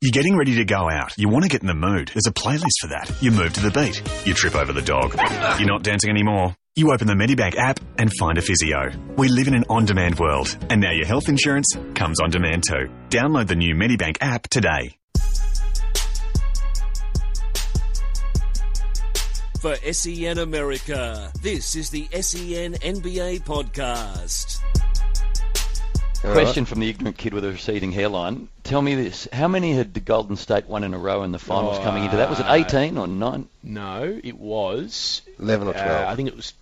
You're getting ready to go out. You want to get in the mood. There's a playlist for that. You move to the beat. You trip over the dog. You're not dancing anymore. You open the Medibank app and find a physio. We live in an on-demand world, and now your health insurance comes on demand too. Download the new Medibank app today. For SEN America, this is the SEN NBA podcast. Question from the ignorant kid with a receding hairline. Tell me this: How many had the Golden State won in a row in the finals coming into that? Was it 18 or nine? No, it was 11 or 12. Uh, I think it was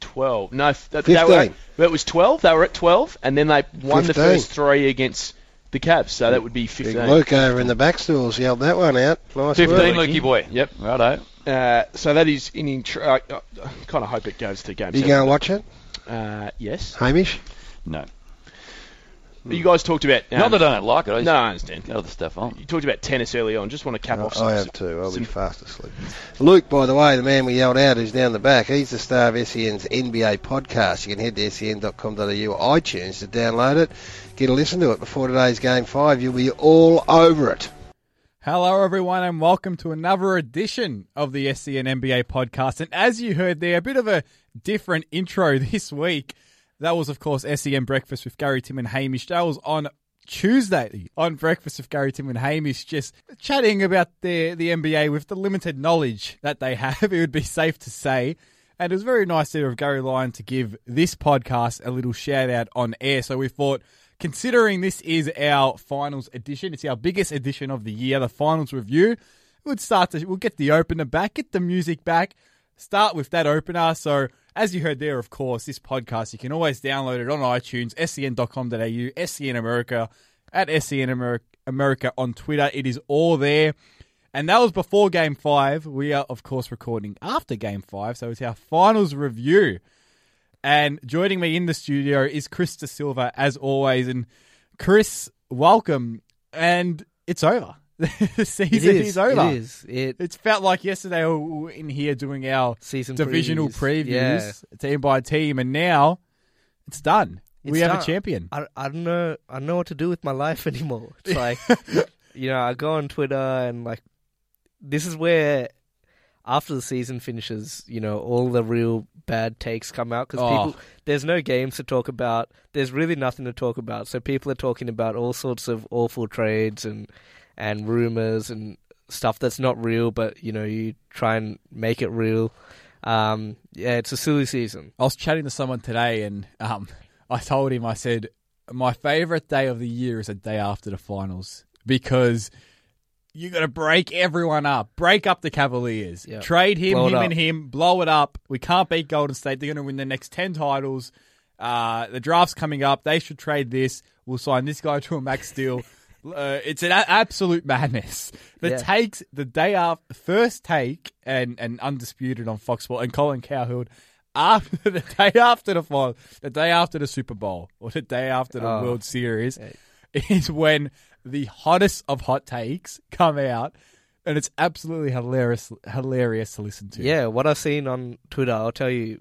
12. No, f- that, 15. They were, it was 12. They were at 12, and then they won the first three against the Cavs, so that would be Big 15. Luke over in the back stools yelled that one out. Nice 15, work. Lukey boy. Yep. Righto. Uh, so that is in. Intr- uh, I kind of hope it goes to game. You going to watch it, Uh, yes. Hamish? No. You guys talked about. Um, Not that I don't like it. I just No, I understand. got other stuff on. You talked about tennis early on. Just want to cap off. I have too. I'll be fast asleep. Luke, by the way, the man we yelled out who's down the back, he's the star of SEN's NBA podcast. You can head to sen.com.au or iTunes to download it. Get a listen to it before today's game five. You'll be all over it. Hello, everyone, and welcome to another edition of the SEN NBA podcast. And as you heard there, a bit of a different intro this week. That was, of course, SEN Breakfast with Gary, Tim, and Hamish. That was on Tuesday on Breakfast with Gary, Tim, and Hamish, just chatting about the, the NBA with the limited knowledge that they have, it would be safe to say. And it was very nice of Gary Lyon to give this podcast a little shout out on air. So we thought, considering this is our finals edition, it's our biggest edition of the year, the finals review. We'll start to we'll get the opener back, get the music back, start with that opener. So as you heard there, of course, this podcast you can always download it on iTunes, sen.com.au, SEN America, at SEN America, America on Twitter. It is all there. And that was before game five. We are, of course, recording after game five. So it's our finals review. And joining me in the studio is Chris De Silva, as always. And Chris, welcome. And it's over. The season It is, over. It is. It It's felt like yesterday we were in here doing our season divisional previews. previews, team by team, and now it's done. we It's have a champion. I, I don't know. I don't know what to do with my life anymore. It's like, you know, I go on Twitter and like, this is where after the season finishes, you know, all the real bad takes come out because Oh. people. There's no games to talk about. There's really nothing to talk about. So people are talking about all sorts of awful trades and and rumors and stuff that's not real, but you know, you try and make it real. Um, yeah, it's a silly season. I was chatting to someone today, and um, I told him, I said, my favorite day of the year is a day after the finals because you got to break everyone up, break up the Cavaliers, Yeah. trade him, Blow him, and him, blow it up. We can't beat Golden State. They're going to win the next 10 titles. Uh, the draft's coming up. They should trade this. We'll sign this guy to a max deal. Uh, it's an a- absolute madness. The Yeah. takes the day after first take and, and undisputed on Fox Sports and Colin Cowherd after the day after the final, the day after the Super Bowl or the day after the Oh. World Series is when the hottest of hot takes come out, and it's absolutely hilarious hilarious to listen to. Yeah, what I've seen on Twitter, I'll tell you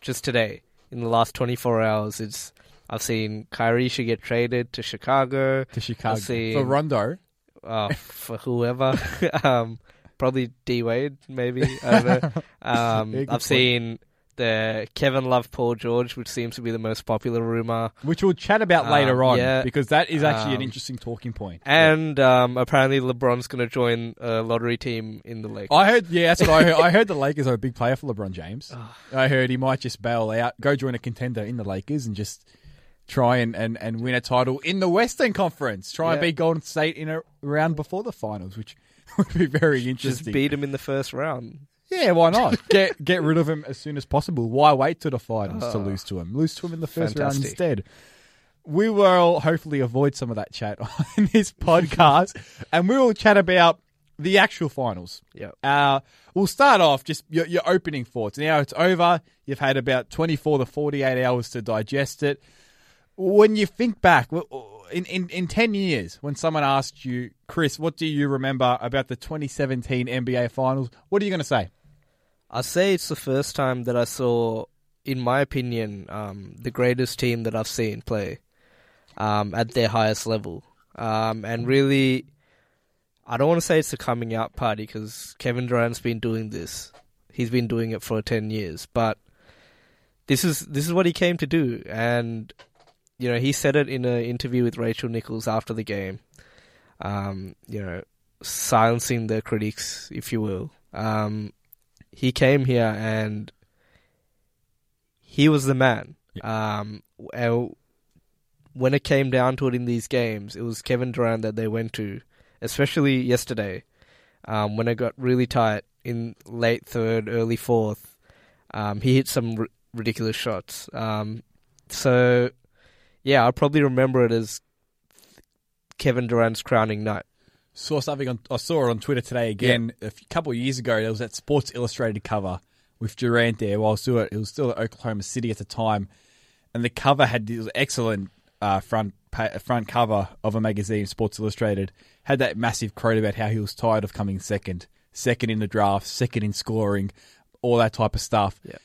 just today, in the last 24 hours, it's I've seen Kyrie should get traded to Chicago, to Chicago I've seen- for Rondo. uh, for whoever. um, probably D Wade, maybe. I don't know. Um, yeah, I've point. seen the Kevin Love Paul George, which seems to be the most popular rumor. Which we'll chat about Um, later on yeah. because that is actually an Um, interesting talking point. And um, apparently LeBron's going to join a lottery team in the league. I heard, yeah, that's what I heard. I heard the Lakers are a big player for LeBron James. I heard he might just bail out, go join a contender in the Lakers, and just try and, and, and win a title in the Western Conference. Try and Yeah. beat Golden State in a round before the finals, which would be very interesting. Just beat them in the first round. yeah, why not? get get rid of him as soon as possible. Why wait to the finals to Oh. lose to him? Lose to him in the first round instead. we will hopefully avoid some of that chat on this podcast, and we will chat about the actual finals. Yeah. Uh, we'll start off just your, your opening thoughts. Now it's over. You've had about 24 to 48 hours to digest it. When you think back, in, in, in 10 years, when someone asked you, Chris, what do you remember about the 2017 NBA Finals? What are you going to say? I say it's the first time that I saw, in my opinion, um, the greatest team that I've seen play um, at their highest level. Um, and really, I don't want to say it's a coming out party because Kevin Durant's been doing this. He's been doing it for 10 years. But this is this is what he came to do. And, you know, he said it in an interview with Rachel Nichols after the game. Um, you know, silencing the critics, if you will. Um, he came here and he was the man. Um, and when it came down to it in these games, it was Kevin Durant that they went to, especially yesterday, um, when it got really tight in late third, early fourth. Um, he hit some r- ridiculous shots. Um, so, yeah, I'll probably remember it as Kevin Durant's crowning night. Saw something on. I saw it on Twitter today again. A couple of years ago, there was that Sports Illustrated cover with Durant there. While still, it was still at Oklahoma City at the time, and the cover had this excellent uh, front front cover of a magazine, Sports Illustrated, had that massive quote about how he was tired of coming second, second in the draft, second in scoring, all that type of stuff. Yeah.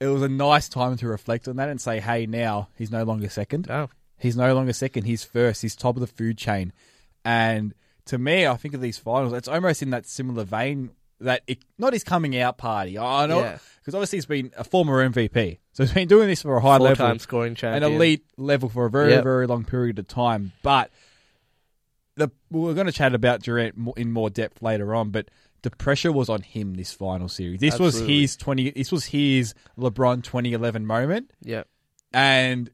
It was a nice time to reflect on that and say, hey, now he's no longer second. Oh. He's no longer second. He's first. He's top of the food chain. And to me, I think of these finals, it's almost in that similar vein that it, not his coming out party. I know Yeah. because obviously he's been a former MVP, so he's been doing this for a high level, Four-time scoring an elite level for a very Yep. very long period of time. But the we're going to chat about Durant in more depth later on, but. The pressure was on him this final series. This was his twenty. This was his LeBron 2011 moment, Yeah. and